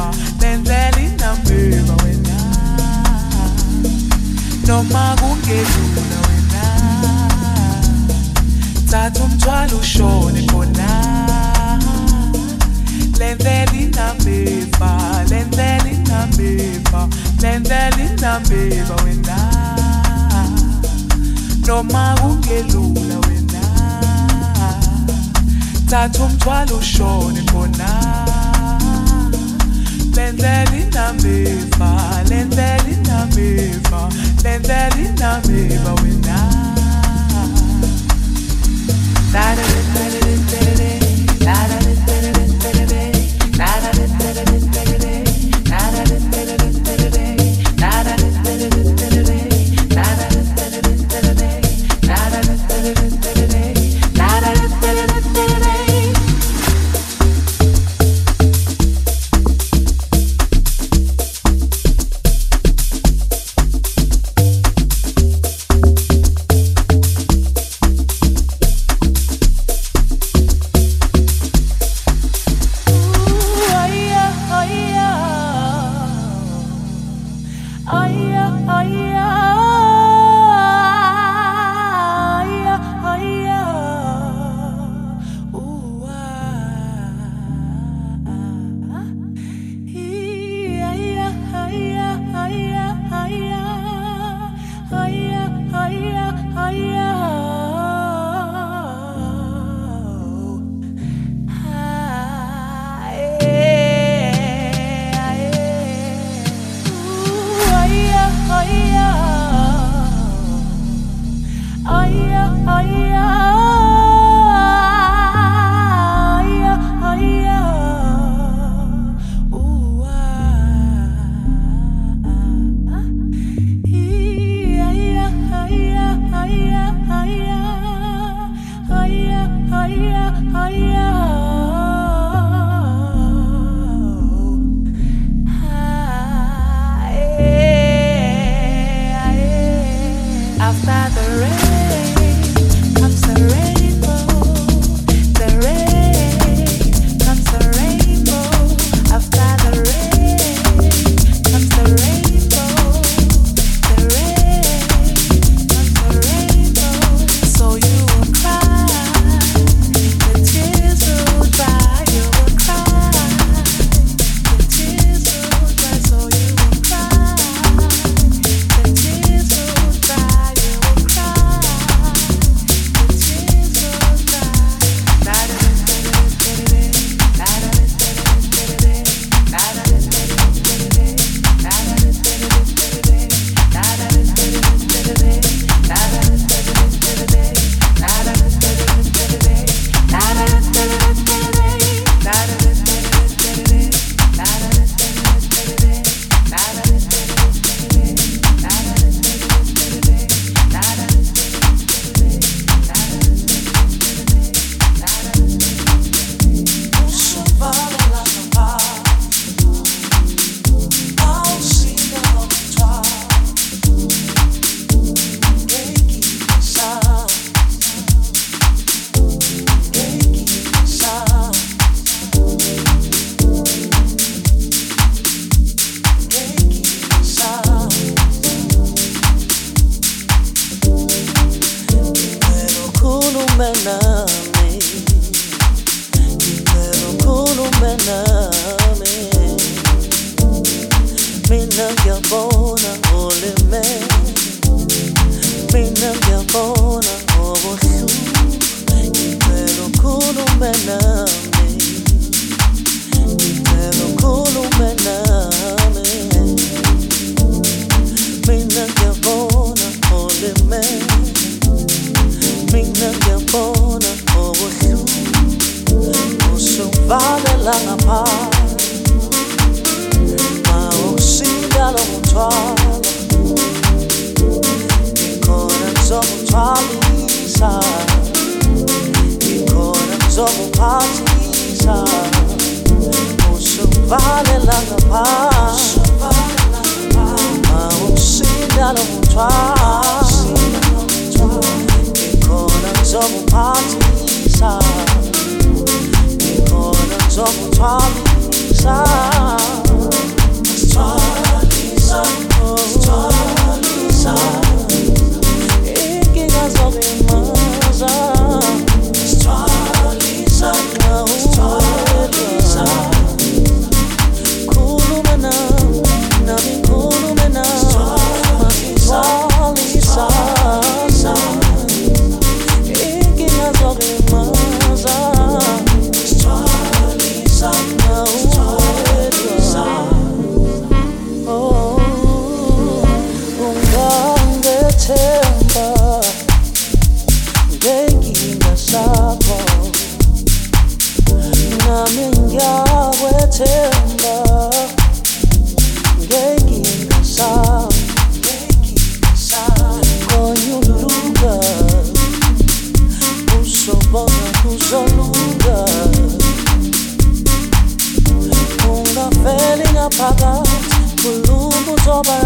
noma benzela inambima wena. Noma kungelula wena. Thatha umthwalo ushone khona. Lenzela inambima lenzela inambima lenzela inambima wena. Noma kungelula wena. Thatha umthwalo ushone khona. Lendelina meva, lendelina me, lendelina meva wena. Da da da da da da da da. sposa dużo nuda Ungafeli ngaphakathi khuluma uzoba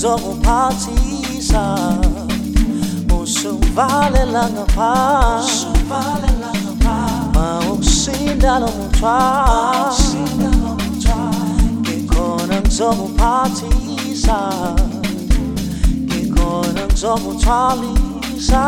zokomphathisa usuvalela ngapha mawusinda lo mthwa ngikhona ngizokuphathisa ngikhona ngizokuthwalisa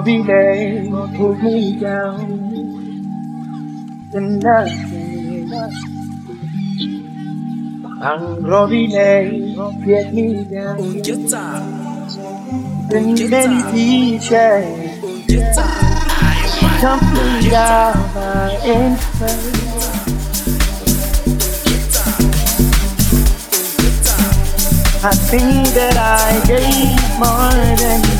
Angrovile pulled me down to nothing. Angrovile get me down to meditation. Something out my inside. I think that I gave more than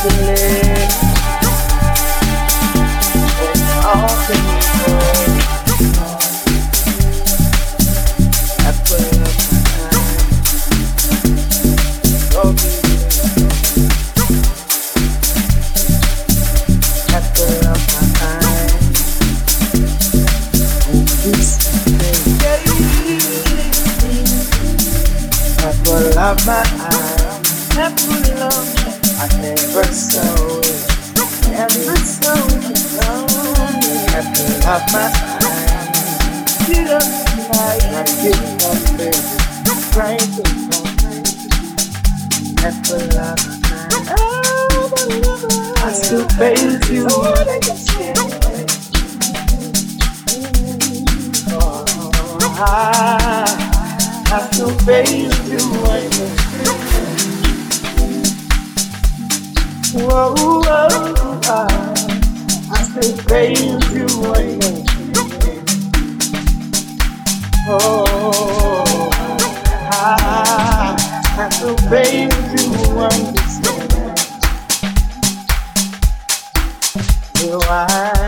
To all I I I still you. I still you when Whoa, whoa, Still face you when Oh, I, you understand. You I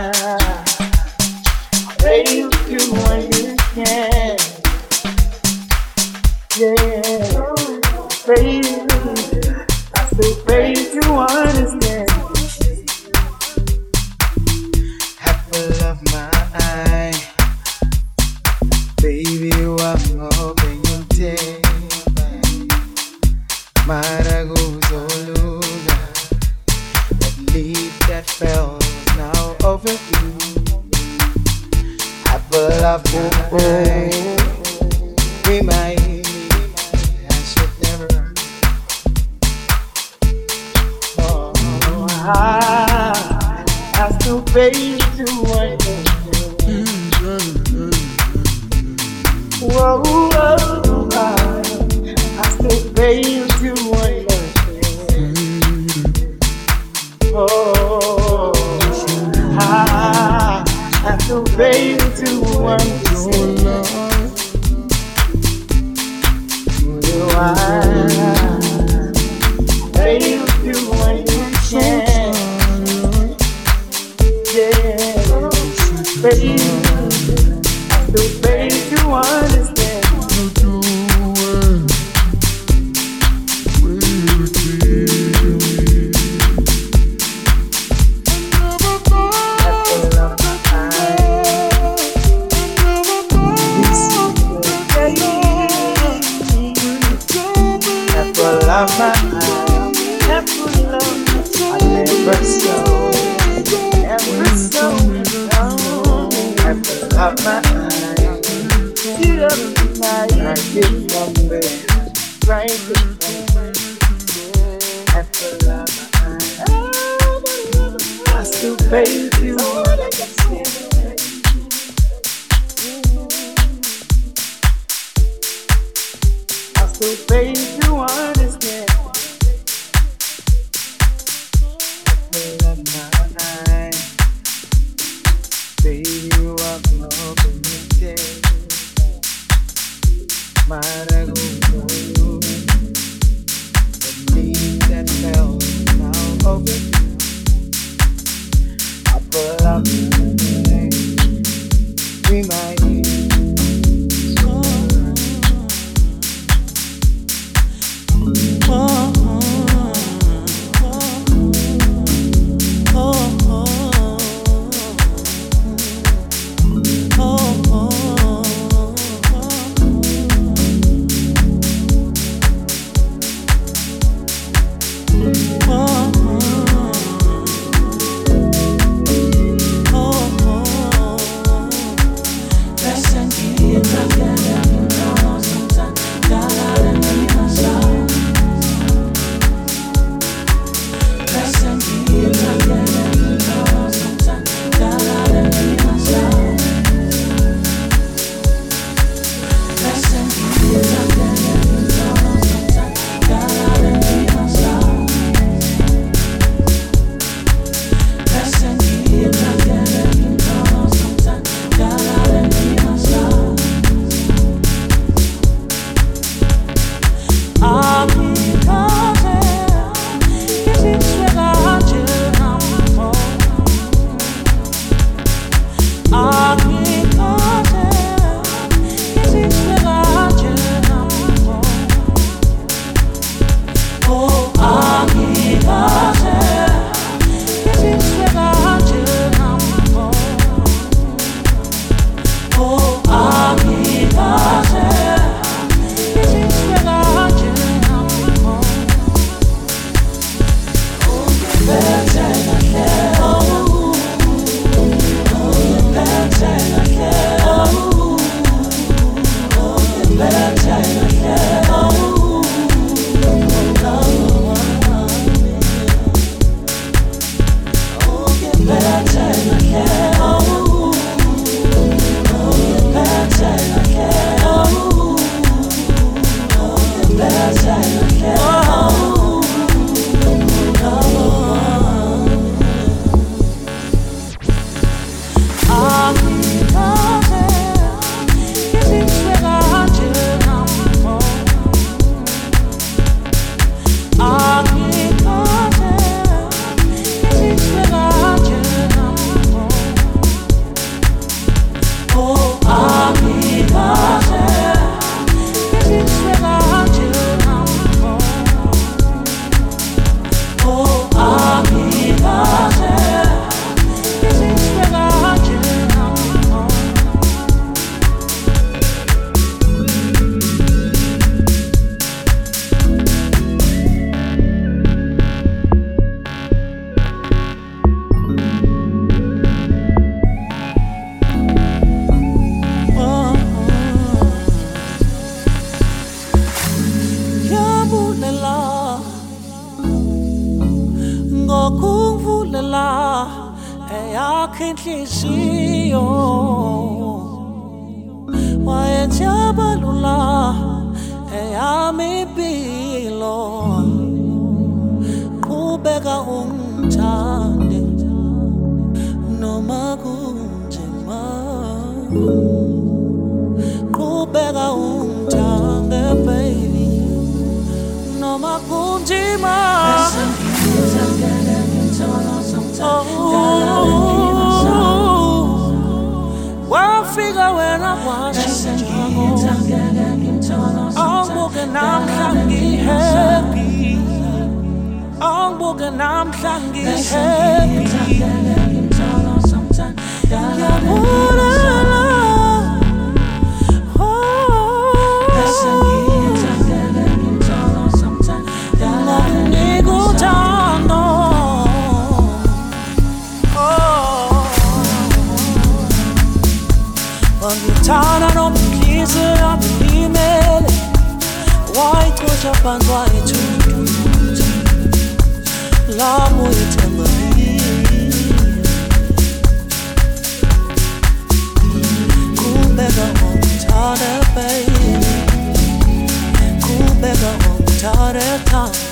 ungithande